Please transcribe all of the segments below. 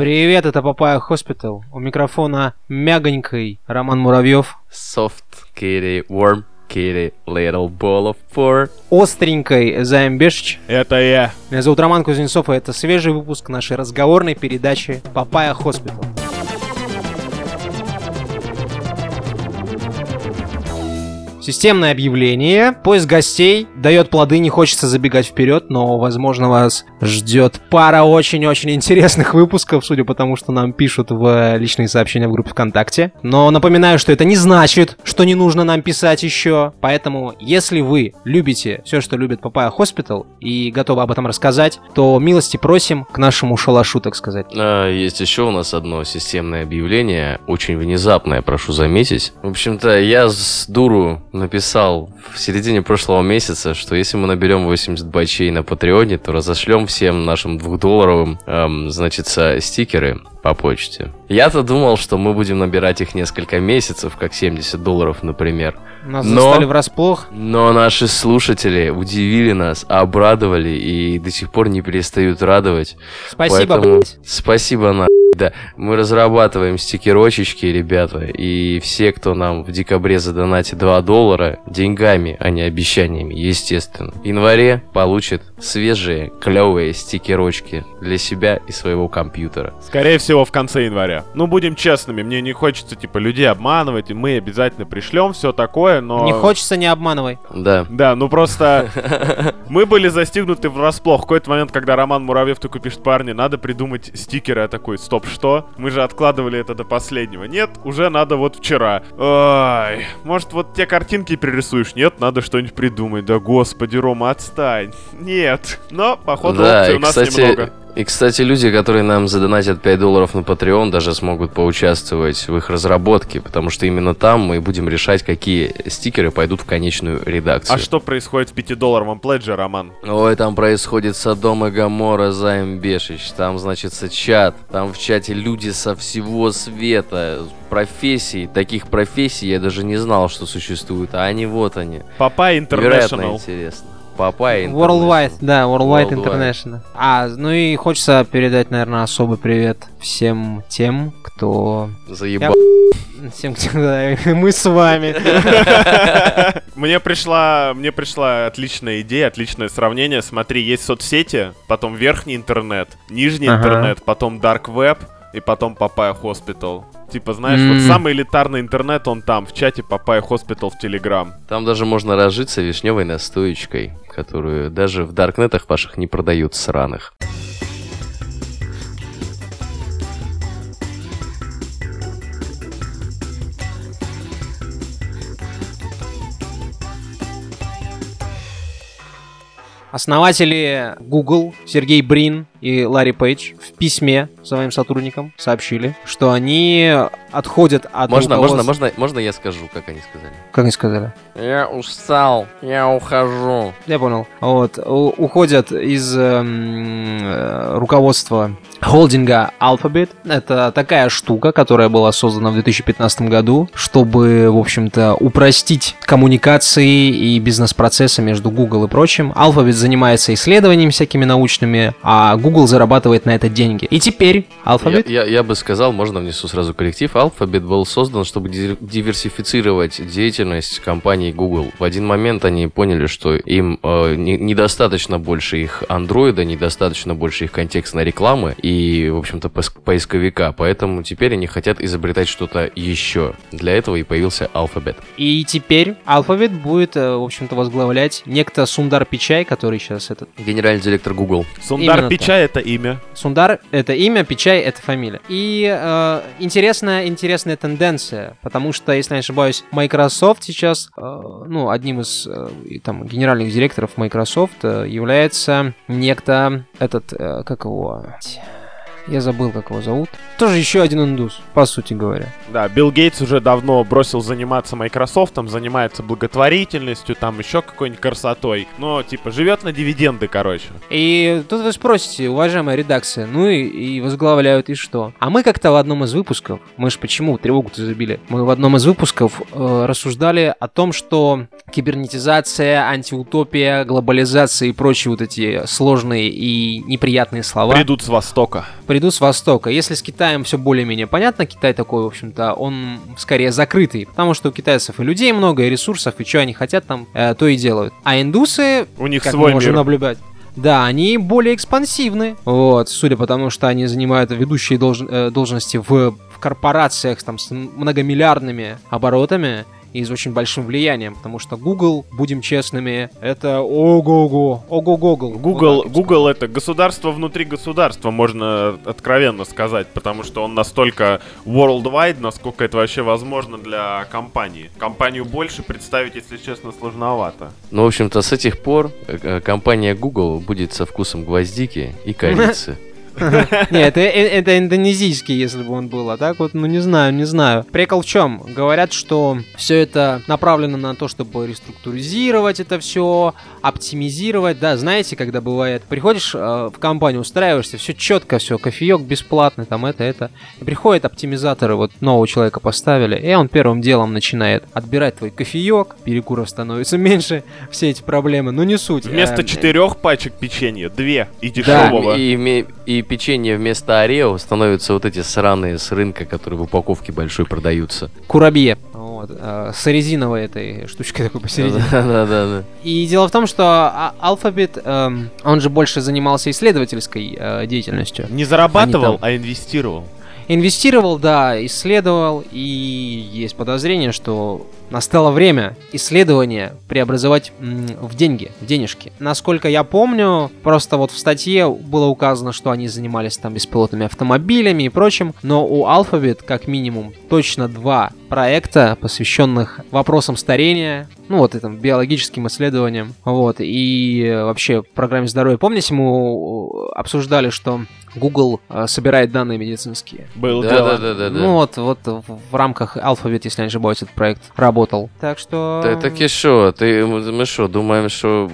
Привет, это Папая Hospital. У микрофона мягонький Роман Муравьев. Soft kitty, warm kitty, little ball of fur. Остренькой Займ Бешич. Это я. Меня зовут Роман Кузнецов, и это свежий выпуск нашей разговорной передачи Папая Hospital. Системное объявление. Поиск гостей дает плоды, не хочется забегать вперед, но, возможно, вас ждет пара очень-очень интересных выпусков, судя по тому, что нам пишут в личные сообщения в группе ВКонтакте. Но напоминаю, что это не значит, что не нужно нам писать еще. Поэтому, если вы любите все, что любит Папая Hospital, и готовы об этом рассказать, то милости просим к нашему шалашу, так сказать. А, есть еще у нас одно системное объявление, очень внезапное, прошу заметить. В общем-то, я с дуру написал в середине прошлого месяца, что если мы наберем 80 бачей на Патреоне, то разошлем всем нашим двухдолларовым, эм, значит, стикеры по почте. Я-то думал, что мы будем набирать их несколько месяцев, как 70 долларов, например. Нас Но- застали врасплох. Но наши слушатели удивили нас, обрадовали и до сих пор не перестают радовать. Спасибо, Поэтому. Спасибо на да. Мы разрабатываем стикерочечки, ребята, и все, кто нам в декабре задонатит 2 доллара, деньгами, а не обещаниями, естественно, в январе получит свежие, клевые стикерочки для себя и своего компьютера. Скорее всего, в конце января. Ну, будем честными, мне не хочется, типа, людей обманывать, и мы обязательно пришлем все такое, но... Не хочется, не обманывай. Да. Да, ну просто мы были застигнуты врасплох. В какой-то момент, когда Роман Муравьев такой пишет, парни, надо придумать стикеры. Я такой, стоп, что? Мы же откладывали это до последнего. Нет, уже надо вот вчера. Ой, может вот те картинки перерисуешь? Нет, надо что-нибудь придумать. Да господи, Рома, отстань. Нет. Но, походу, да, опций у нас кстати, немного. И, кстати, люди, которые нам задонатят 5 долларов на Patreon, даже смогут поучаствовать в их разработке, потому что именно там мы будем решать, какие стикеры пойдут в конечную редакцию. А что происходит в 5-долларовом пледже, Роман? Ой, там происходит Содом и Гамора, Займ Бешич. Там, значит, чат. Там в чате люди со всего света. Профессий. Таких профессий я даже не знал, что существуют. А они вот они. Папа International. интересно. Папа Worldwide, да, Worldwide Worldwide. International. А, ну и хочется передать, наверное, особый привет всем тем, кто... Заебал. Всем, кто... Мы с вами. Мне пришла, мне пришла отличная идея, отличное сравнение. Смотри, есть соцсети, потом верхний интернет, нижний Ага. интернет, потом dark web и потом Папая Hospital. Типа, знаешь, вот М. самый элитарный интернет, он там, в чате Папая Hospital в Телеграм. Там даже можно разжиться вишневой настоечкой, которую даже в даркнетах ваших не продают сраных. Основатели Google Сергей Брин и Ларри Пейдж в письме своим сотрудникам сообщили, что они отходят от Можно, можно, руководства- можно, можно я скажу, как они сказали? Как они сказали? Я устал, я ухожу. Я понял. Вот. у- уходят из эм, э, руководства холдинга Alphabet. Это такая штука, которая была создана в 2015 году, чтобы, в общем-то, упростить коммуникации и бизнес-процессы между Google и прочим. Alphabet занимается исследованиями всякими научными, а Google зарабатывает на это деньги. И теперь Alphabet... Я, я- я бы сказал, можно внесу сразу коллектив. Alphabet был создан, чтобы ди- диверсифицировать деятельность компании Google. В один момент они поняли, что им э, не- недостаточно больше их андроида, недостаточно больше их контекстной рекламы и, в общем-то, поисковика. Поэтому теперь они хотят изобретать что-то еще. Для этого и появился Alphabet. И теперь Alphabet будет, э, в общем-то, возглавлять некто Сундар Пичай, который сейчас этот... Генеральный директор Google. Сундар Именно Пичай это имя. Сундар — это имя, Пичай — это фамилия. И э, интересная, интересная тенденция, потому что, если я не ошибаюсь, Microsoft сейчас, э, ну, одним из э, там генеральных директоров Microsoft э, является некто этот, э, как его... Я забыл, как его зовут. Тоже еще один индус, по сути говоря. Да, Билл Гейтс уже давно бросил заниматься Microsoft, занимается благотворительностью, там еще какой-нибудь красотой. Но, типа, живет на дивиденды, короче. И тут вы спросите, уважаемая редакция, ну и, и возглавляют и что? А мы как-то в одном из выпусков, мы же почему тревогу-то забили? Мы в одном из выпусков э, рассуждали о том, что кибернетизация, антиутопия, глобализация и прочие вот эти сложные и неприятные слова Придут с Востока. придут с Востока. Если с Китаем все более-менее понятно, Китай такой, в общем-то, он скорее закрытый, потому что у китайцев и людей много, и ресурсов, и что они хотят там, э, то и делают. А индусы, У них как свой мы можем мир. наблюдать, да, они более экспансивны. Вот, судя по тому, что они занимают ведущие долж- э, должности в, в корпорациях там с многомиллиардными оборотами и с очень большим влиянием, потому что Google, будем честными, это ого-го, ого-гогл. Google, Google это государство внутри государства, можно откровенно сказать, потому что он настолько worldwide, насколько это вообще возможно для компании. Компанию больше представить, если честно, сложновато. Ну, в общем-то, с этих пор э, компания Google будет со вкусом гвоздики и корицы. Не, это, э- это индонезийский, если бы он был. А так вот, ну не знаю, не знаю. Прикол в чем? Говорят, что все это направлено на то, чтобы реструктуризировать это все, оптимизировать. Да, знаете, когда бывает, приходишь э, в компанию, устраиваешься, все четко, все, кофеек бесплатный, там это, это. И приходят оптимизаторы, вот нового человека поставили, и он первым делом начинает отбирать твой кофеек, перекуров становится меньше, все эти проблемы, ну не суть. Вместо Э, четырех пачек печенья, две и Да, дешевого. И, и печенье вместо Орео становятся вот эти сраные с рынка, которые в упаковке большой продаются. курабье. Вот, э, с резиновой этой штучкой такой посередине. Да-да-да. И дело в том, что а- Alphabet, эм, он же больше занимался исследовательской э, деятельностью. Не зарабатывал, там- а инвестировал. Инвестировал, да, исследовал, и есть подозрение, что настало время исследования преобразовать в деньги, в денежки. Насколько я помню, просто вот в статье было указано, что они занимались там беспилотными автомобилями и прочим, но у Alphabet как минимум точно два проекта, посвященных вопросам старения, ну вот этим биологическим исследованиям, вот, и э, вообще программе здоровья. Помните, мы э, обсуждали, что Google э, собирает данные медицинские? Было дело. Да-да-да. Ну вот, вот в, рамках Alphabet, если я не ошибаюсь, этот проект работал. Так что... Да, так и что? Ты, мы что, думаем, что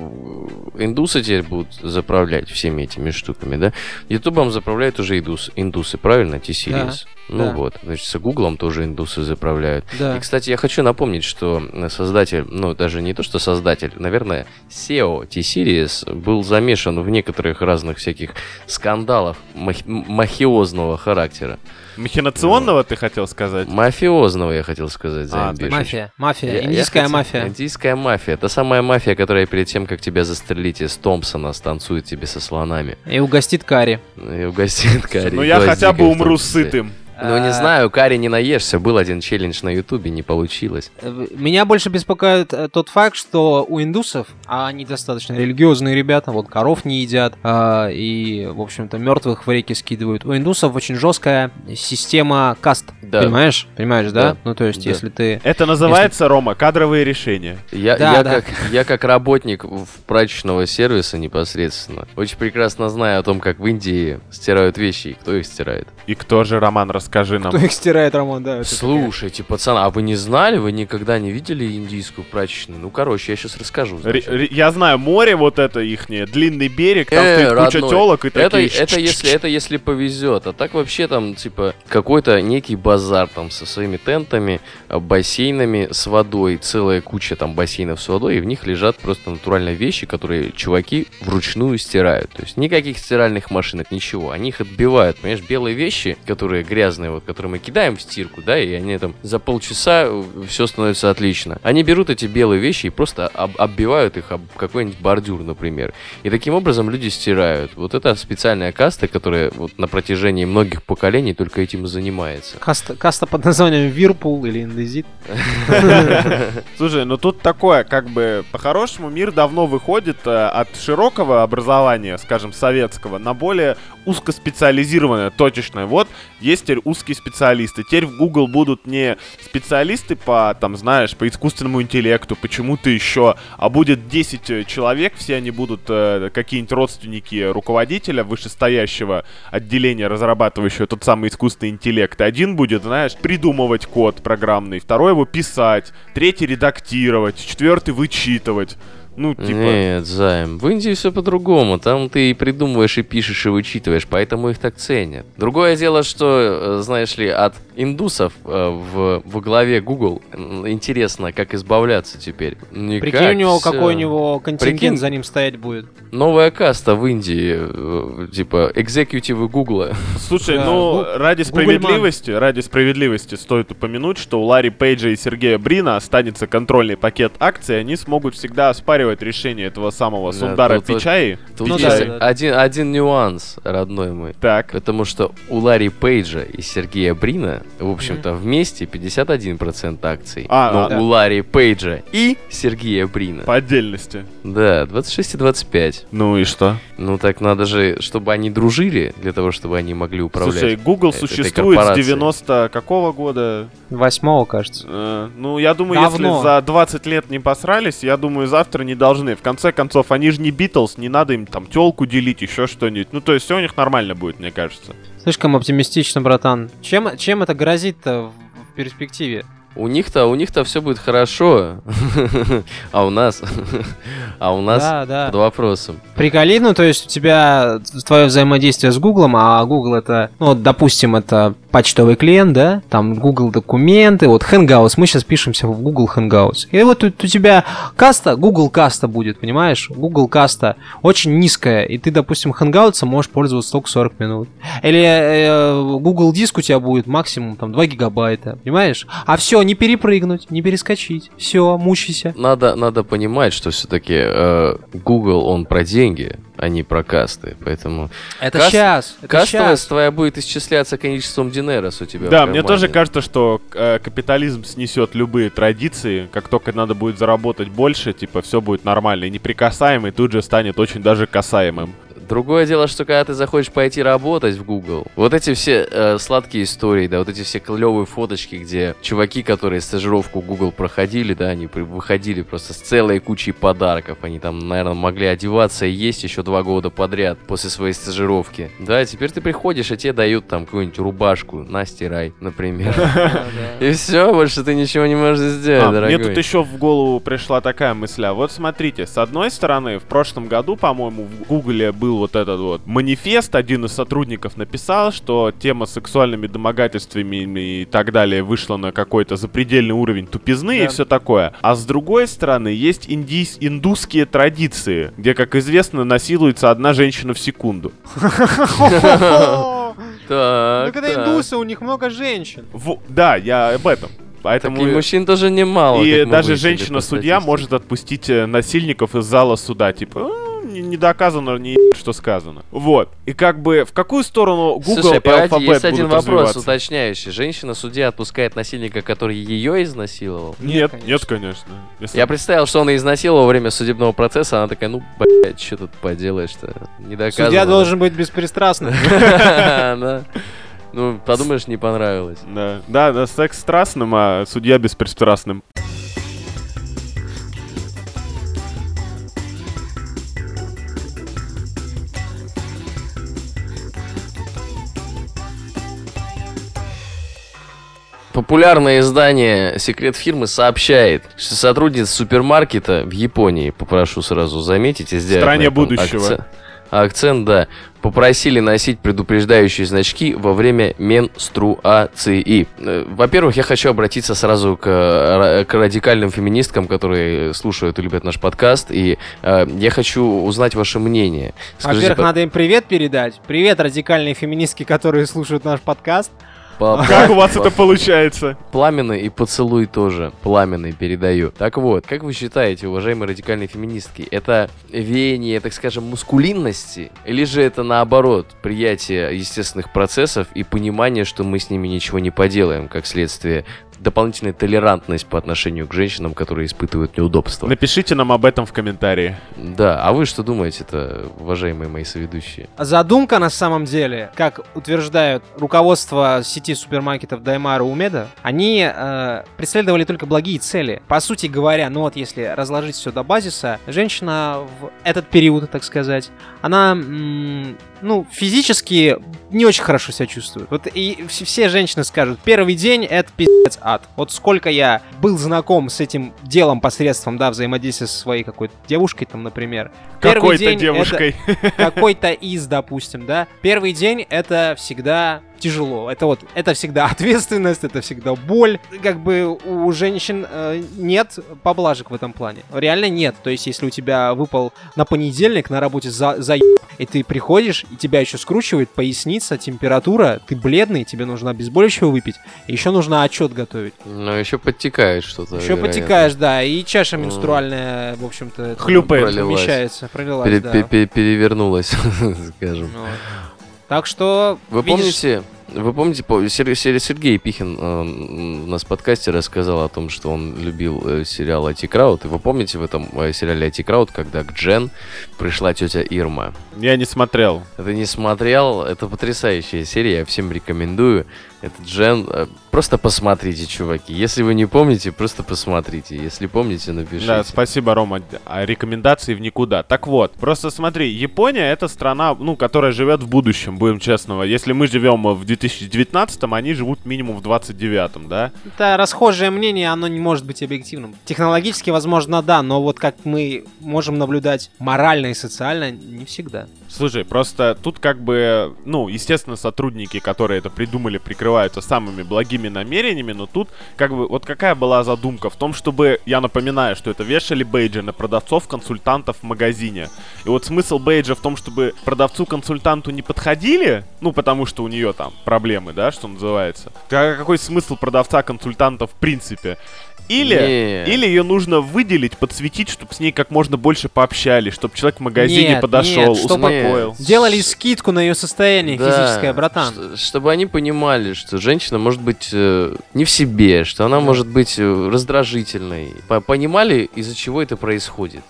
индусы теперь будут заправлять всеми этими штуками, да? Ютубом заправляют уже индус, индусы, правильно? T-Series. ну да. вот, значит, с Гуглом тоже индусы заправляют. Да. И, кстати, я хочу напомнить, что создатель, ну, даже не то, что создатель, наверное, SEO T-Series был замешан в некоторых разных всяких скандалах мах- мафиозного характера. Махинационного ты хотел сказать? Мафиозного, я хотел сказать, за А. Мафия, мафия, Я- я индийская хотел- мафия. Индийская мафия. Та самая мафия, которая перед тем, как тебя застрелить из Томпсона, станцует тебе со слонами. И угостит карри. И угостит Карри. Ну я хотя бы умру сытым. Ну не А, знаю, Карри не наешься. Был один челлендж на Ютубе, не получилось. э, Меня больше беспокоит э, тот факт, что у индусов, а они достаточно религиозные ребята, вот коров не едят, а, и, в общем-то, мертвых в реки скидывают. У индусов очень жесткая система каст. Да. Понимаешь? Понимаешь, да? Да. Ну, то есть, Да. если ты... Это называется, Рома, кадровые решения. Я, Да, я, да. Как, я как работник в прачечного сервиса непосредственно очень прекрасно знаю о том, как в Индии стирают вещи и кто их стирает. И кто же, Роман, расскажи нам. Кто их стирает, Роман, да? Слушайте, пацаны, а вы не знали, вы никогда не видели индийскую прачечную? Ну, короче, я сейчас расскажу. Я знаю, море вот это ихнее, длинный берег, там Э, стоит куча телок и это, такие... это если это если повезет, а так вообще там типа какой-то некий базар там со своими тентами, э, бассейнами с водой, целая куча там бассейнов с водой, и в них лежат просто натурально вещи, которые чуваки вручную стирают. То есть никаких стиральных машинок, ничего, они их отбивают, понимаешь, белые вещи, которые грязные, вот, которые мы кидаем в стирку, да, и они там за полчаса все становится отлично. Они берут эти белые вещи и просто об- оббивают их об какой-нибудь бордюр, например. И таким образом люди стирают. Вот это специальная каста, которая вот на протяжении многих поколений только этим и занимается. Каста, каста под названием Вирпул или Индезит. Слушай, ну тут такое, как бы, по-хорошему мир давно выходит э, от широкого образования, скажем, советского, на более узкоспециализированное, точечное. Вот есть теперь узкие специалисты. Теперь в Google будут не специалисты по, там, знаешь, по искусственному интеллекту, почему-то еще, а будет 10 э, человек, все они будут э, какие-нибудь родственники руководителя вышестоящего отделения, разрабатывающего тот самый искусственный интеллект. Один будет, знаешь, придумывать код программный, второй его писать, третий редактировать, четвертый вычитывать. Ну, типа... Нет, Займ, в Индии все по-другому. Там ты и придумываешь, и пишешь, и вычитываешь, поэтому их так ценят. Другое дело, что, э, знаешь ли, от индусов э, в, во главе Google интересно, как избавляться теперь. Никак Прикинь, у него всё. какой у него контингент Прикинь. за ним стоять будет. Новая каста в Индии, э, типа, экзекьютивы Гугла. Слушай, Да, ну, Гу- ради справедливости, ради справедливости стоит упомянуть, что у Ларри Пейджа и Сергея Брина останется контрольный пакет акций, они смогут всегда оспаривать решение этого самого Да, Сундара тут Пичаи. Тут Ну есть да, да. Один, один нюанс, родной мой. Так, Потому что у Ларри Пейджа и Сергея Брина, в общем-то, вместе 51% акций. А, но а, да. у Ларри Пейджа и Сергея Брина, по отдельности. да, 26 и 25. Ну и что? Ну так надо же, чтобы они дружили, для того, чтобы они могли управлять. Слушай, Google этой существует с корпорацией. 90 какого года? Восьмого, кажется. Э, ну, я думаю, Давно. если за 20 лет не посрались, я думаю, завтра не должны. В конце концов, они же не Битлз, не надо им там телку делить, еще что-нибудь. Ну, то есть все у них нормально будет, мне кажется. Слишком оптимистично, братан. Чем, чем это грозит-то в, перспективе? У них-то, у них-то все будет хорошо, а у нас, а у нас да, да. под вопросом. Приколи, ну, то есть у тебя твое взаимодействие с Гуглом, а Google это, ну, вот, допустим, это почтовый клиент, да, там Google документы, вот Hangouts, мы сейчас пишемся в Google Hangouts. И вот тут у тебя каста, Google каста будет, понимаешь? Google каста очень низкая, и ты, допустим, Hangouts можешь пользоваться только 40 минут. Или э, Google диск у тебя будет максимум там 2 гигабайта, понимаешь? А все, не перепрыгнуть, не перескочить. Все, мучайся. Надо, надо понимать, что все-таки Google, он про деньги, а не про касты, поэтому Это Каст- сейчас. Это кастовость щас. твоя будет исчисляться количеством Динерос у тебя. Да, мне тоже кажется, что э, капитализм снесет любые традиции. Как только надо будет заработать больше, типа, все будет нормально. И неприкасаемый тут же станет очень даже касаемым. Другое дело, что когда ты захочешь пойти работать в Google, вот эти все э, сладкие истории, да, вот эти все клевые фоточки, где чуваки, которые стажировку Google проходили, да, они при- выходили просто с целой кучей подарков, они там, наверное, могли одеваться и есть еще два года подряд после своей стажировки. Да, теперь ты приходишь, а тебе дают там какую-нибудь рубашку, на стирай, например. И все, больше ты ничего не можешь сделать, А, мне дорогой. тут еще в голову пришла такая мысль. А вот смотрите, с одной стороны, в прошлом году, по-моему, в Гугле был вот этот вот манифест, один из сотрудников написал, что тема с сексуальными домогательствами и так далее вышла на какой-то запредельный уровень тупизны и Да. все такое. А с другой стороны, есть индийс- индусские традиции, где, как известно, насилуется одна женщина в секунду. Так, Ну, когда так. индусы, у них много женщин. Во- да, я об этом. Поэтому... Так и мужчин тоже немало. И даже женщина-судья может отпустить э, насильников из зала суда. Типа, «А, не, не доказано, не что сказано. Вот. И как бы в какую сторону Google Слушай, и погоди, алфабет есть один вопрос уточняющий. Женщина-судья отпускает насильника, который ее изнасиловал? Нет, Нет, нет, конечно. Если- Я представил, что он ее изнасиловал во время судебного процесса, она такая, ну, блядь, что тут поделаешь-то? Не доказано. Судья должен быть беспристрастным. Ну, подумаешь, не понравилось. Да, да, да, секс страстным, а судья беспристрастным. Популярное издание «Секрет фирмы» сообщает, что сотрудница супермаркета в Японии, попрошу сразу заметить и сделать... стране на этом будущего. акце- Акцент, да. Попросили носить предупреждающие значки во время менструации. Э, Во-первых, я хочу обратиться сразу к, э, к радикальным феминисткам, которые слушают и любят наш подкаст, и э, я хочу узнать ваше мнение. Скажите, Во-первых, по- надо им привет передать. Привет, радикальные феминистки, которые слушают наш подкаст. По- Как у вас это получается? Пламенный и поцелуй тоже. Пламенный передаю. Так вот, как вы считаете, уважаемые радикальные феминистки, это веяние, так скажем, мускулинности? Или же это наоборот, приятие естественных процессов и понимание, что мы с ними ничего не поделаем, как следствие дополнительная толерантность по отношению к женщинам, которые испытывают неудобства? Напишите нам об этом в комментарии. Да, а вы что думаете-то, уважаемые мои соведущие? Задумка на самом деле, как утверждают руководство сети супермаркетов Даймара Умеда, они э, преследовали только благие цели. По сути говоря, ну вот если разложить все до базиса, женщина в этот период, так сказать, она м, ну, физически не очень хорошо себя чувствуют. Вот и вс- все женщины скажут, первый день это пиздец ад. Вот сколько я был знаком с этим делом посредством, да, взаимодействия со своей какой-то девушкой там, например. Какой-то девушкой. какой-то из, допустим, да. Первый день это всегда тяжело. Это вот, это всегда ответственность, это всегда боль. Как бы у женщин э, нет поблажек в этом плане. Реально нет. То есть, если у тебя выпал на понедельник на работе за, за и ты приходишь, и тебя еще скручивает поясница, температура, ты бледный, тебе нужно обезболивающего выпить, и еще нужно отчет готовить. Но еще подтекает что-то. еще вероятно. потекаешь, да, и чаша менструальная, в общем-то, Хлюпает. Пролилась. помещается, пролилась, Пере- да. пе- пе- Перевернулась, скажем. Вот. Так что, Вы видишь, помните, вы помните, по- Сер- Сер- Сергей Пихин э, у нас в подкасте рассказал о том, что он любил э, сериал «Антикраут». И вы помните в этом э, сериале «Антикраут», когда к Джен пришла тетя Ирма? Я не смотрел. Ты не смотрел? Это потрясающая серия, я всем рекомендую. Это Джен. э, Просто посмотрите, чуваки. Если вы не помните, просто посмотрите. Если помните, напишите. Да, спасибо, Рома. А рекомендации в никуда. Так вот, просто смотри, Япония это страна, ну, которая живет в будущем, будем честного. Если мы живем в 2019, они живут минимум в 29, да? Это расхожее мнение, оно не может быть объективным. Технологически, возможно, да, но вот как мы можем наблюдать морально и социально, не всегда. Слушай, просто тут как бы, ну, естественно, сотрудники, которые это придумали, прикрываются самыми благими намерениями, но тут как бы вот какая была задумка в том, чтобы, я напоминаю, что это вешали бейджи на продавцов-консультантов в магазине. И вот смысл бейджа в том, чтобы продавцу-консультанту не подходили, ну, потому что у нее там проблемы, да, что называется. Ка- Какой смысл продавца-консультанта в принципе? Или, или ее нужно выделить, подсветить, чтобы с ней как можно больше пообщались, чтобы человек в магазине Нет, подошел, нет, успокоил. Делали скидку на ее состояние Да, физическое, братан. ш- чтобы они понимали, что женщина может быть э, не в себе, что она может быть э, раздражительной. По- Понимали, из-за чего это происходит.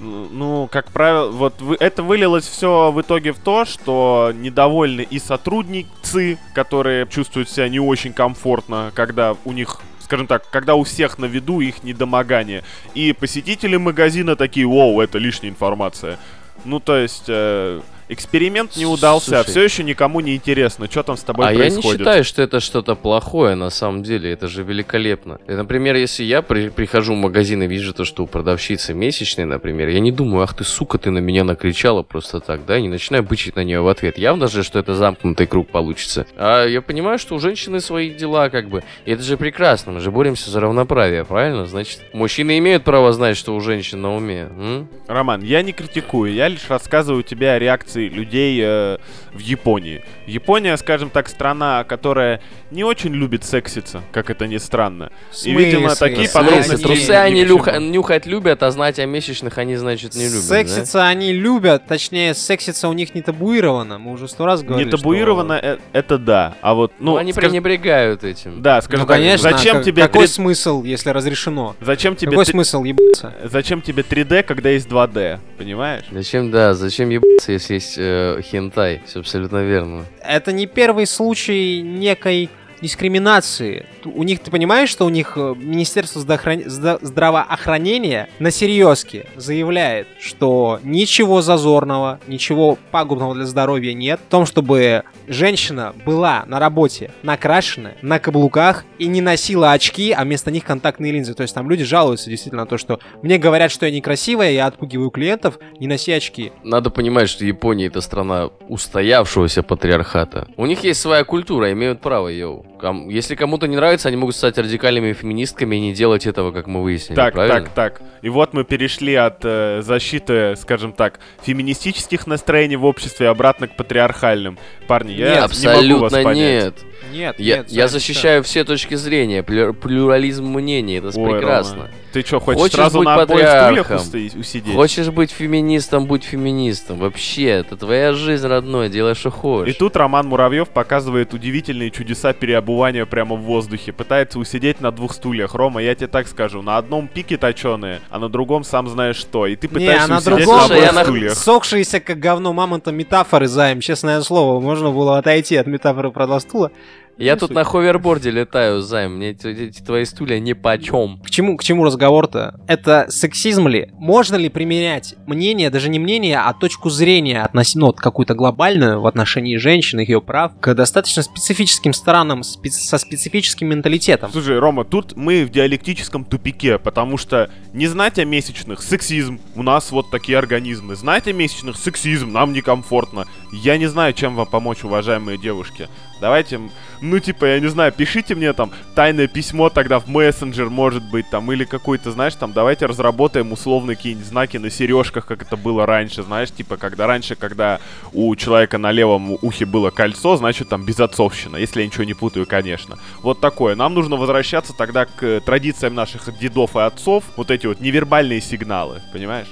Ну, как правило, вот вы- это вылилось все в итоге в то, что недовольны и сотрудницы, которые чувствуют себя не очень комфортно, когда у них скажем так, когда у всех на виду их недомогание. И посетители магазина такие, воу, это лишняя информация. Ну, то есть, э, эксперимент не удался, Слушай. все еще никому не интересно, что там с тобой а происходит. я не считаю, что это что-то плохое на самом деле. Это же великолепно. И, например, если я при- прихожу в магазин и вижу то, что у продавщицы месячные, например, я не думаю, ах ты, сука, ты на меня накричала просто так, да, и не начинаю бычить на нее в ответ. Явно же, что это замкнутый круг получится. А я понимаю, что у женщины свои дела, как бы. И это же прекрасно, мы же боремся за равноправие, правильно? Значит, мужчины имеют право знать, что у женщин на уме. м? Роман, я не критикую, я лишь рассказываю тебе о реакции людей э, в Японии. Япония, скажем так, страна, которая не очень любит секситься, как это ни странно. И, видимо, смысле? такие подробности смысле, не- трусы ни они люха- нюхать любят, а знать о месячных они, значит, не любят. да? Секситься они любят, точнее, секситься у них не табуировано. Мы уже сто раз говорили, Не табуировано, э, это да. А вот, Ну, ну, они скаж- пренебрегают этим. Да, что... скажем Ну, так, конечно, зачем как- тебе какой 3D смысл, если разрешено? Зачем тебе Какой три- смысл ебаться? Зачем тебе 3D, когда есть 2D? Понимаешь? Зачем, да, зачем ебаться, если есть э, хентай? Все абсолютно верно. Это не первый случай некой дискриминации. У них, ты понимаешь, что у них э, Министерство здравоохранения на серьезке заявляет, что ничего зазорного, ничего пагубного для здоровья нет в том, чтобы женщина была на работе накрашенная, на каблуках и не носила очки, а вместо них контактные линзы. То есть там люди жалуются действительно на то, что мне говорят, что я некрасивая, я отпугиваю клиентов, не носи очки. Надо понимать, что Япония это страна устоявшегося патриархата. У них есть своя культура, имеют право, йоу. Ком- Если кому-то не нравится, они могут стать радикальными феминистками и не делать этого, как мы выяснили. Так, правильно? так, так. И вот мы перешли от э, защиты, скажем так, феминистических настроений в обществе обратно к патриархальным. Парни, я Нет, не могу вас Абсолютно понять. нет. Нет, Я, нет, я защищаю все точки зрения, плю- плюрализм мнений, это Ой, прекрасно. Рома, Ты что, хочешь, Хочешь сразу быть на обоих стульях усидеть? Хочешь быть феминистом, будь феминистом. Вообще, это твоя жизнь, родной, делай, что И хочешь. тут Роман Муравьев показывает удивительные чудеса переобувания прямо в воздухе. Пытается усидеть на двух стульях. Рома, я тебе так скажу, на одном пике точеные, а на другом сам знаешь что. И ты Не, пытаешься а на усидеть другом на обоих на- стульях. сохшиеся как говно мамонта метафоры, займ, честное слово. Можно было отойти от метафоры про два стула Я тут на ховерборде летаю, Займ, мне эти, твои стулья ни почем. К чему, к чему разговор-то? Это сексизм ли? Можно ли примерять мнение, даже не мнение, а точку зрения относительно, ну, вот какую-то глобальную в отношении женщин, ее прав, к достаточно специфическим странам спе- со специфическим менталитетом? Слушай, Рома, тут мы в диалектическом тупике, потому что не знать о месячных — сексизм. У нас вот такие организмы. Знать о месячных — сексизм, нам некомфортно. Я не знаю, чем вам помочь, уважаемые девушки. Давайте, ну типа, я не знаю, пишите мне там тайное письмо тогда в мессенджер, может быть, там, или какой-то, знаешь, там, давайте разработаем условные какие-нибудь знаки на сережках, как это было раньше, знаешь, типа, когда раньше, когда у человека на левом ухе было кольцо, значит, там, безотцовщина, если я ничего не путаю, конечно. Вот такое. Нам нужно возвращаться тогда к э, традициям наших дедов и отцов, вот эти вот невербальные сигналы, понимаешь?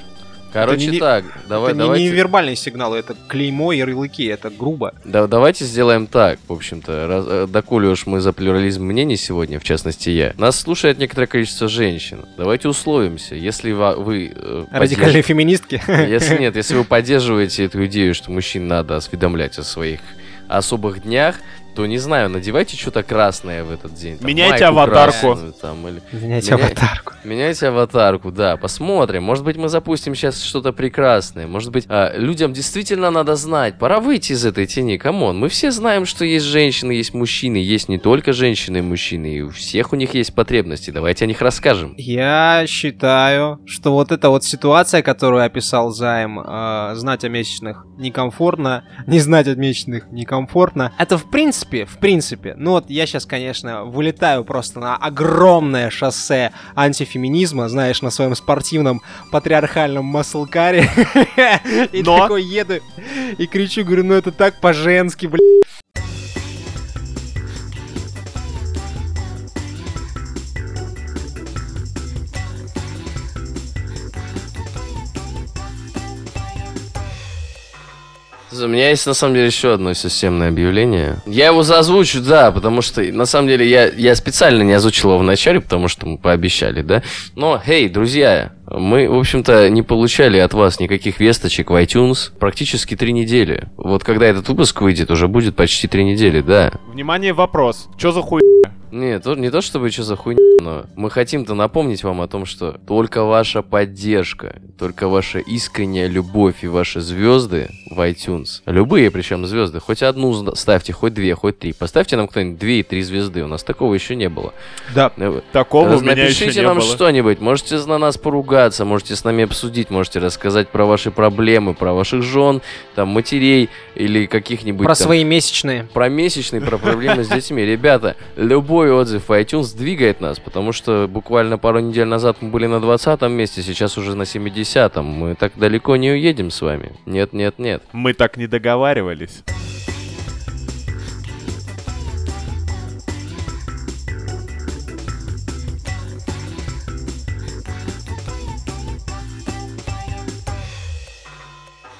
Короче не- так, давай, это не- давайте... не вербальные сигналы, это клеймо, ярлыки, это грубо. Да, давайте сделаем так, в общем-то, раз, э, доколе уж мы за плюрализм мнений сегодня, в частности я. Нас слушает некоторое количество женщин. Давайте условимся, если вы... э, Радикальные феминистки. Если нет, если вы поддерживаете эту идею, что мужчин надо осведомлять о своих особых днях, то, не знаю, надевайте что-то красное в этот день. там, Меняйте аватарку. красную там, или... Меняйте Меня- аватарку. Меняйте аватарку, да, посмотрим. Может быть, мы запустим сейчас что-то прекрасное. Может быть, а, людям действительно надо знать. Пора выйти из этой тени. Come on, мы все знаем, что есть женщины, есть мужчины. Есть не только женщины и мужчины. И у всех у них есть потребности. Давайте о них расскажем. Я считаю, что вот эта вот ситуация, которую описал Займ, э, знать о месячных некомфортно, не знать о месячных некомфортно, это в принципе, в принципе, ну вот я сейчас, конечно, вылетаю просто на огромное шоссе антифеминизма, знаешь, на своем спортивном патриархальном маслкаре, и такой еду и кричу, говорю, ну это так по-женски, блядь. У меня есть на самом деле еще одно системное объявление. Я его заозвучу, да, потому что на самом деле я, я специально не озвучил его в начале, потому что мы пообещали, да. Но, эй, друзья, мы, в общем-то, не получали от вас никаких весточек в iTunes практически три недели. Вот когда этот выпуск выйдет, уже будет почти три недели, да. Внимание, вопрос. Чё за хуй? Нет, то- не то чтобы что за хуйня, но мы хотим-то напомнить вам о том, что только ваша поддержка, только ваша искренняя любовь и ваши звезды в iTunes, любые причем звезды, хоть одну ставьте, хоть две, хоть три, поставьте нам кто-нибудь две и три звезды, у нас такого еще не было. Да. Э, Такого у меня Напишите еще не нам было. что-нибудь, можете на нас поругаться, можете с нами обсудить, можете рассказать про ваши проблемы, про ваших жен, там, матерей или каких-нибудь Про там свои месячные. про месячные, про проблемы с детьми. Ребята, любой отзыв в iTunes двигает нас, потому что буквально пару недель назад мы были на 20 месте, сейчас уже на 70-м. Мы так далеко не уедем с вами. Нет, нет, нет. Мы так не договаривались.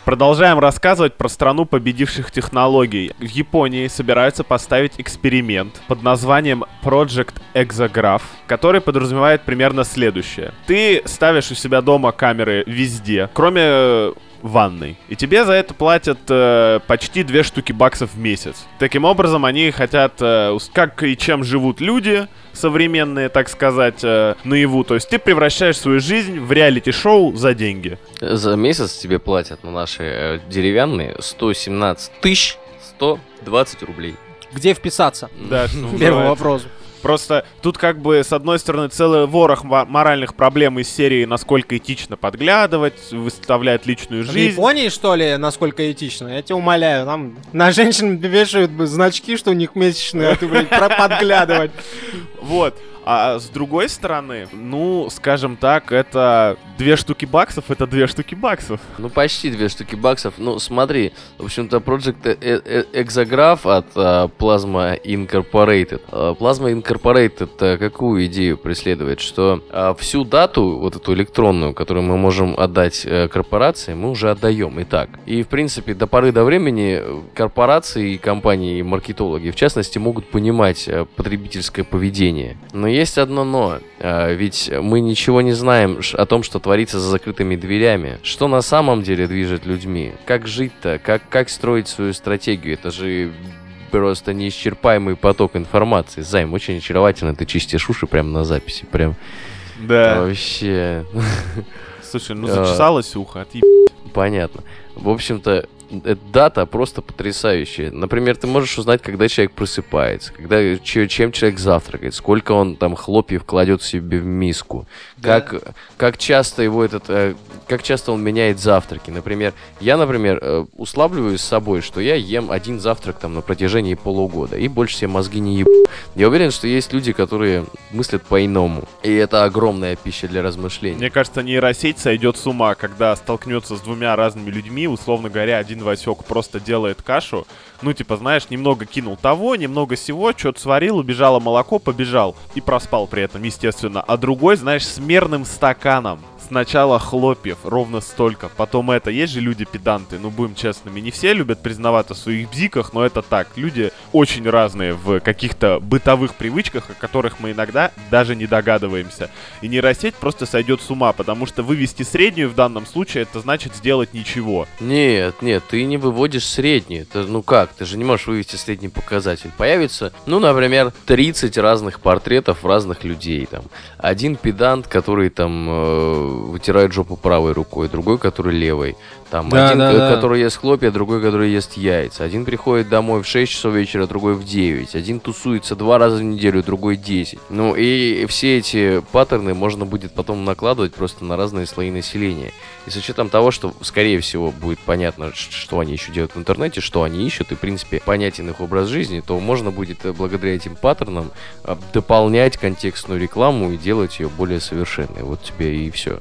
Продолжаем рассказывать про страну победивших технологий. В Японии собираются поставить эксперимент под названием Project Exograph, который подразумевает примерно следующее. Ты ставишь у себя дома камеры везде, кроме э, ванной. И тебе за это платят э, почти две штуки баксов в месяц. Таким образом, они хотят, э, как и чем живут люди, современные, так сказать, э, наяву. То есть ты превращаешь свою жизнь в реалити-шоу за деньги. За месяц тебе платят на наши э, деревянные 117 тысяч 120 рублей. Где вписаться? Да, что Первый вопрос. Просто тут как бы с одной стороны целый ворох мо- моральных проблем из серии насколько этично подглядывать, выставлять личную В жизнь. Японии, что ли, насколько этично? Я тебя умоляю, там на женщин вешают бы значки, что у них месячные, а ты, блядь, подглядывать. Вот. А с другой стороны, ну, скажем так, это две штуки баксов, это две штуки баксов. Ну, почти две штуки баксов. Ну, смотри, в общем-то, Project Exograph от э, Plasma Incorporated. Э, Plasma Incorporated э, какую идею преследует? Что э, всю дату, вот эту электронную, которую мы можем отдать э, корпорации, мы уже отдаем и так. И, в принципе, до поры до времени э, корпорации компании, и маркетологи, в частности, могут понимать потребительское поведение. Но есть одно но. Э, Ведь мы ничего не знаем о том, что творится за закрытыми дверями. Что на самом деле движет людьми? Как жить-то? Как, как строить свою стратегию? Это же просто неисчерпаемый поток информации. Займ, очень очаровательно ты чистишь уши прямо на записи. Прям Да. вообще Слушай, ну А. зачесалось ухо, отъеб... понятно. В общем-то, эта дата просто потрясающая. Например, ты можешь узнать, когда человек просыпается, когда, че- чем человек завтракает, сколько он там хлопьев кладет себе в миску, Да. как, как часто его этот, э, как часто он меняет завтраки. Например, я, например, э, уславливаюсь с собой, что я ем один завтрак там на протяжении полугода и больше себе мозги не ебу. Я уверен, что есть люди, которые мыслят по-иному, и это огромная пища для размышлений. Мне кажется, нейросеть сойдет с ума, когда столкнется с двумя разными людьми, условно говоря, один Васек просто делает кашу, ну, типа, знаешь, немного кинул того, немного сего, что-то сварил, убежало молоко, побежал. И проспал при этом, естественно. А другой, знаешь, с мерным стаканом. Сначала хлопьев, ровно столько, потом это. Есть же люди педанты, ну будем честными, не все любят признаваться в своих бзиках, но это так. Люди очень разные в каких-то бытовых привычках, о которых мы иногда даже не догадываемся. И нейросеть просто сойдет с ума, потому что вывести среднюю в данном случае, это значит сделать ничего. Нет, нет, ты не выводишь средний. Это, ну как, ты же не можешь вывести средний показатель. Появится, ну, например, 30 разных портретов разных людей. Там. Один педант, который там э, вытирает жопу правой рукой, другой, который левой. Там Да, один, да, э, да. который ест хлопья, другой, который ест яйца. Один приходит домой в 6 часов вечера, другой в 9. Один тусуется два раза в неделю, другой 10. Ну и все эти паттерны можно будет потом накладывать просто на разные слои населения. И с учетом того, что, скорее всего, будет понятно, что они еще делают в интернете, что они ищут, и, в принципе, понятен их образ жизни, то можно будет э, благодаря этим паттернам э, дополнять контекстную рекламу и делать ее более совершенной. Вот тебе и все.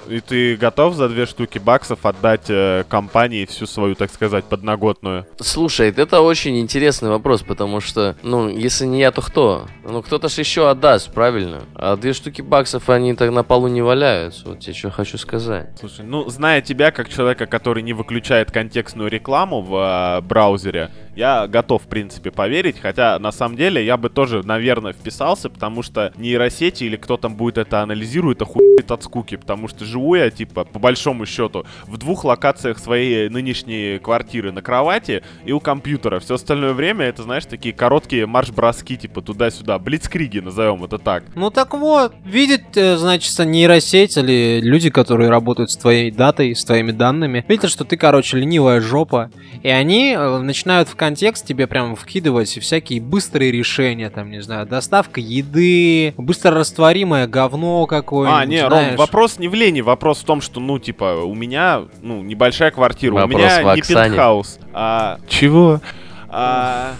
И ты готов за две штуки баксов отдать э, компании всю свою, так сказать, подноготную? Слушай, это очень интересный вопрос, потому что, ну, если не я, то кто? Ну, кто-то ж еще отдаст, правильно? А две штуки баксов, они так на полу не валяются. Вот тебе что хочу сказать. Слушай, ну, зная тебя как человека, который не выключает контекстную рекламу в э, браузере, я готов, в принципе, поверить, хотя, на самом деле, я бы тоже, наверное, вписался, потому что нейросети или кто там будет это анализирует, охуеет от скуки, потому что живу я, типа, по большому счету, в двух локациях своей нынешней квартиры на кровати и у компьютера. Все остальное время это, знаешь, такие короткие марш-броски, типа, туда-сюда, блицкриги, назовем это так. Ну так вот, видит, э, значит, нейросеть или люди, которые работают с твоей датой, с твоими данными, видят, что ты, короче, ленивая жопа, и они э, начинают в контекст тебе прям вкидывать всякие быстрые решения, там, не знаю, доставка еды, быстрорастворимое говно какое-нибудь, А, не, Ром, вопрос не в лени, вопрос в том, что, ну, типа, у меня, ну, небольшая квартира, Вопрос у меня в не Оксане. пентхаус. А... Чего? А...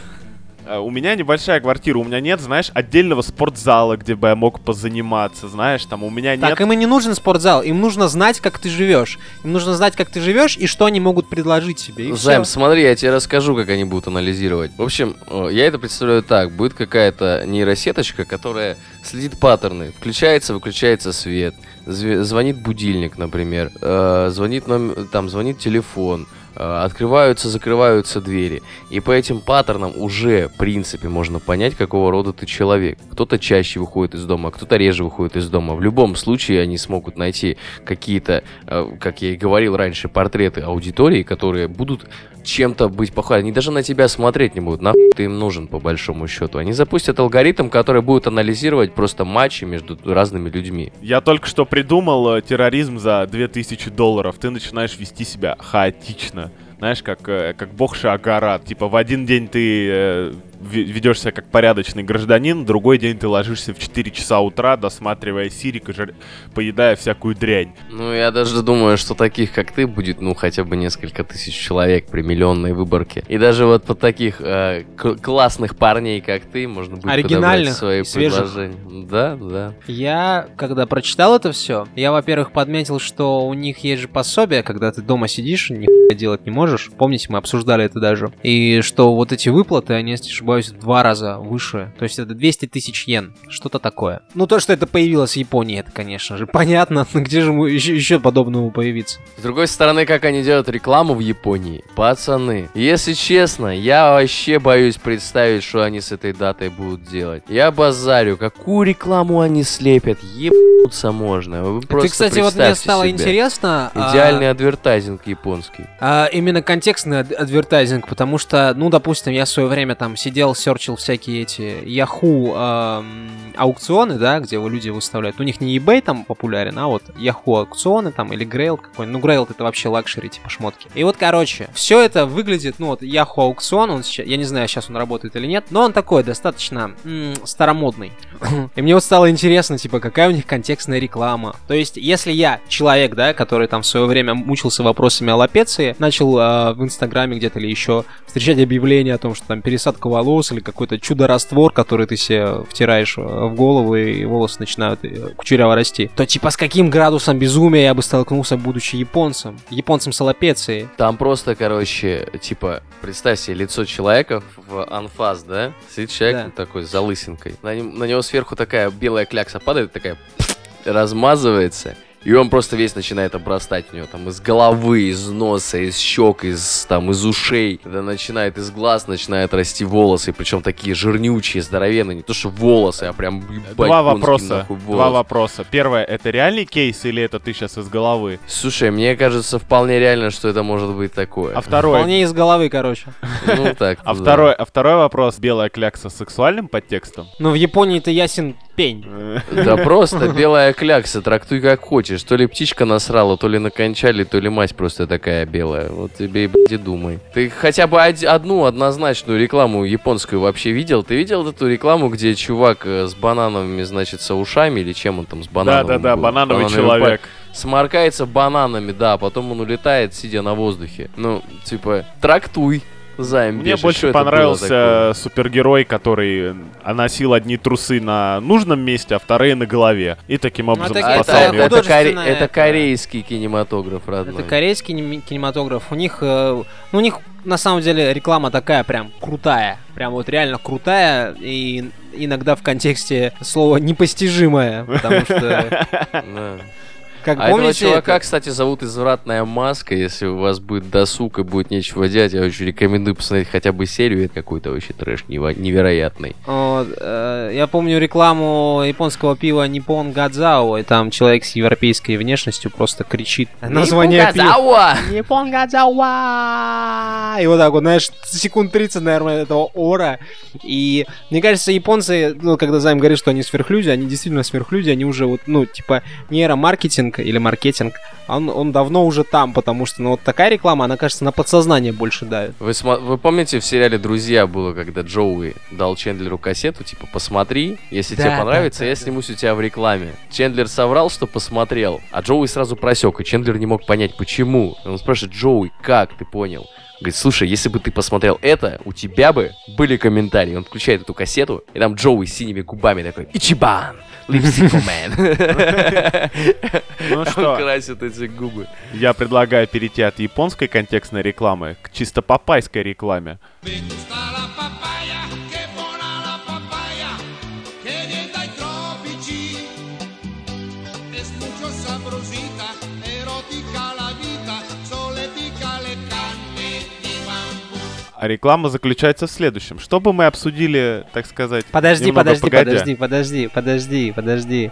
а, У меня небольшая квартира, у меня нет, знаешь, отдельного спортзала, где бы я мог позаниматься, знаешь, там у меня нет... Так им и не нужен спортзал, им нужно знать, как ты живешь. Им нужно знать, как ты живешь и что они могут предложить тебе. Займ, смотри, я тебе расскажу, как они будут анализировать. В общем, э, я это представляю так. Будет какая-то нейросеточка, которая следит паттерны. Включается, выключается свет. Зв- Звонит будильник, например. э, Звонит номер, там, звонит телефон. Э, Открываются, закрываются двери. И по этим паттернам уже, в принципе, можно понять, какого рода ты человек. Кто-то чаще выходит из дома, а кто-то реже выходит из дома. В любом случае они смогут найти какие-то, э, как я и говорил раньше, портреты аудитории, которые будут чем-то быть похожи. Они даже на тебя смотреть не будут. Нахуй ты им нужен, по большому счету. Они запустят алгоритм, который будет анализировать просто матчи между разными людьми. Я только что придумал э, терроризм за 2000 долларов. Ты начинаешь вести себя хаотично. Знаешь, как, э, как бог Шаагарат. Типа в один день ты э, ведешь себя как порядочный гражданин, другой день ты ложишься в 4 часа утра, досматривая Сирик и жар- поедая всякую дрянь. Ну, я даже думаю, что таких, как ты, будет, ну, хотя бы несколько тысяч человек при миллионной выборке. И даже вот под таких э, к- классных парней, как ты, можно будет Оригинальных, подобрать свои свежих. предложения. Да, да. Я, когда прочитал это все, я, во-первых, подметил, что у них есть же пособие, когда ты дома сидишь, нихуя делать не можешь. Помните, мы обсуждали это даже. И что вот эти выплаты, они, если ошибаюсь, в два раза выше. То есть это 200 тысяч йен. Что-то такое. Ну, то, что это появилось в Японии, это, конечно же, понятно. Но Где же еще, еще подобного появиться? С другой стороны, как они делают рекламу в Японии, пацаны, если честно, я вообще боюсь представить, что они с этой датой будут делать. Я базарю, какую рекламу они слепят, ебнуться можно. Вы просто Ты, кстати, вот мне стало себе. интересно... а, Идеальный адвертайзинг японский. А, именно контекстный ад- адвертайзинг, потому что, ну, допустим, я в свое время там сидел сидел, серчил всякие эти Yahoo эм, аукционы, да, где вы- люди выставляют. У них не eBay там популярен, а вот Yahoo аукционы там или Grail какой-нибудь. Ну, Grail это вообще luxury, типа шмотки. И вот, короче, все это выглядит, ну вот Yahoo аукцион, он сейчас, я не знаю, сейчас он работает или нет, но он такой достаточно м, старомодный. И мне вот стало интересно, типа, какая у них контекстная реклама. То есть, если я человек, да, который там в свое время мучился вопросами алопеции, начал э, в Инстаграме где-то или еще встречать объявления о том, что там пересадка волос или какой-то чудо-раствор, который ты себе втираешь э, в голову и волосы начинают э, кучеряво расти, то типа с каким градусом безумия я бы столкнулся, будучи японцем? Японцем с алопецией. Там просто, короче, типа, представь себе лицо человека в анфас, да? Сидит человек Да. такой с залысинкой. На, нем- на него сверху такая белая клякса падает, такая размазывается. И он просто весь начинает обрастать у него там из головы, из носа, из щек, из там из ушей. Когда начинает из глаз начинают расти волосы, причем такие жирнючие, здоровенные, не то что волосы, а прям ебать, Два вопроса. нахуй Два вопроса. Первое, это реальный кейс или это ты сейчас из головы? Слушай, мне кажется вполне реально, что это может быть такое. А второе, Вполне из головы, короче. Ну так. а второй, а второй вопрос, белая клякса с сексуальным подтекстом? Но в Японии-то ясен пень. Да просто белая клякса, трактуй как хочешь. То ли птичка насрала, то ли накончали, то ли мать просто такая белая. Вот тебе и блядь, и думай. Ты хотя бы од- одну однозначную рекламу японскую вообще видел? Ты видел эту рекламу, где чувак э, с банановыми, значит, со ушами или чем он там с банановым Да-да-да, банановый Банановый человек. па- Сморкается бананами, да, потом он улетает, сидя на воздухе. Ну, типа, трактуй. Займ Мне. Что больше такое? понравился супергерой, который носил одни трусы на нужном месте, а вторые на голове. И таким образом это- А это, спасал это- мир. это, коре- это это- корейский кинематограф, родной. Это корейский нем- кинематограф. У них, э, ну, у них на самом деле реклама такая прям крутая, прям вот реально крутая и иногда в контексте слова непостижимая, потому что. как А этого помните, чувака, это- кстати, зовут Извратная Маска. Если у вас будет досуг и будет нечего делать, я очень рекомендую посмотреть хотя бы серию. Это какой-то вообще трэш невероятный. Вот, э, я помню рекламу японского пива Nippon Гадзао, и там человек с европейской внешностью просто кричит название пива. Nippon Гадзао! И вот так вот, знаешь, секунд 30, наверное, этого ора. И мне кажется, японцы, ну, когда Займ говорит, что они сверхлюди, они действительно сверхлюди, они уже вот, ну, типа, нейромаркетинг или маркетинг, он, он давно уже там, потому что, ну, вот такая реклама, она, кажется, на подсознание больше давит. Вы, смо- вы помните, в сериале «Друзья» было, когда Джоуи дал Чендлеру кассету, типа, посмотри, если Да, тебе да, понравится, да, я да. снимусь у тебя в рекламе. Чендлер соврал, что посмотрел, а Джоуи сразу просек, и Чендлер не мог понять, почему. Он спрашивает, Джоуи, как ты понял? Говорит, слушай, если бы ты посмотрел это, у тебя бы были комментарии. Он включает эту кассету, и там Джоуи с синими губами такой, Ичибан. Ну что, красит эти губы. я предлагаю перейти от японской контекстной рекламы к чисто папайской рекламе. А реклама заключается в следующем. Чтобы мы обсудили, так сказать, Подожди, подожди, погодя. подожди, подожди, подожди, подожди.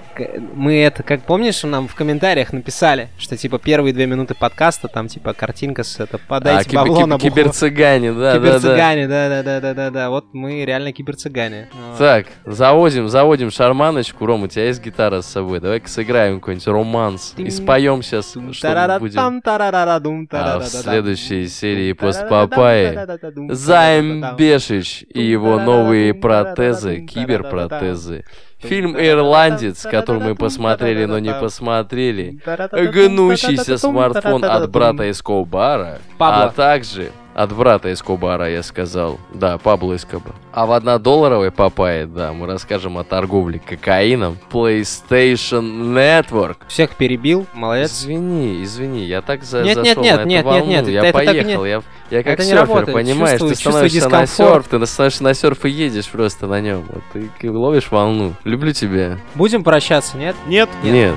Мы это, как помнишь, нам в комментариях написали, что типа первые две минуты подкаста, там типа картинка с это, А, подайте кибер- бабло на кибер- бухло». киберцыгане, да, да, да. Киберцыгане, да, да, да, да, да, да. Вот мы реально киберцыгане. Вот. Так, заводим, заводим шарманочку. Ром, у тебя есть гитара с собой? Давай-ка сыграем какой-нибудь романс. И споем сейчас, что будем. А в следующей серии Тум Займ. Бешич и его новые протезы, киберпротезы. Фильм «Ирландец», который мы посмотрели, но не посмотрели. Гнущийся смартфон от брата Эскобара, а также от брата Эскобара, я сказал. Да, Пабло Эскобар. А в однодолларовой папае, да, мы расскажем о торговле кокаином. PlayStation Network. Всех перебил, молодец. Извини, извини, я так за Нет, зашел нет, на нет, эту нет, волну, нет, нет, я это поехал, я, я как это не серфер, работает. понимаешь, Чувствую- ты становишься чувствую на серф, ты становишься на серф и едешь просто на нем, вот, ты ловишь волну. Люблю тебя. Будем прощаться, нет? Нет, Нет.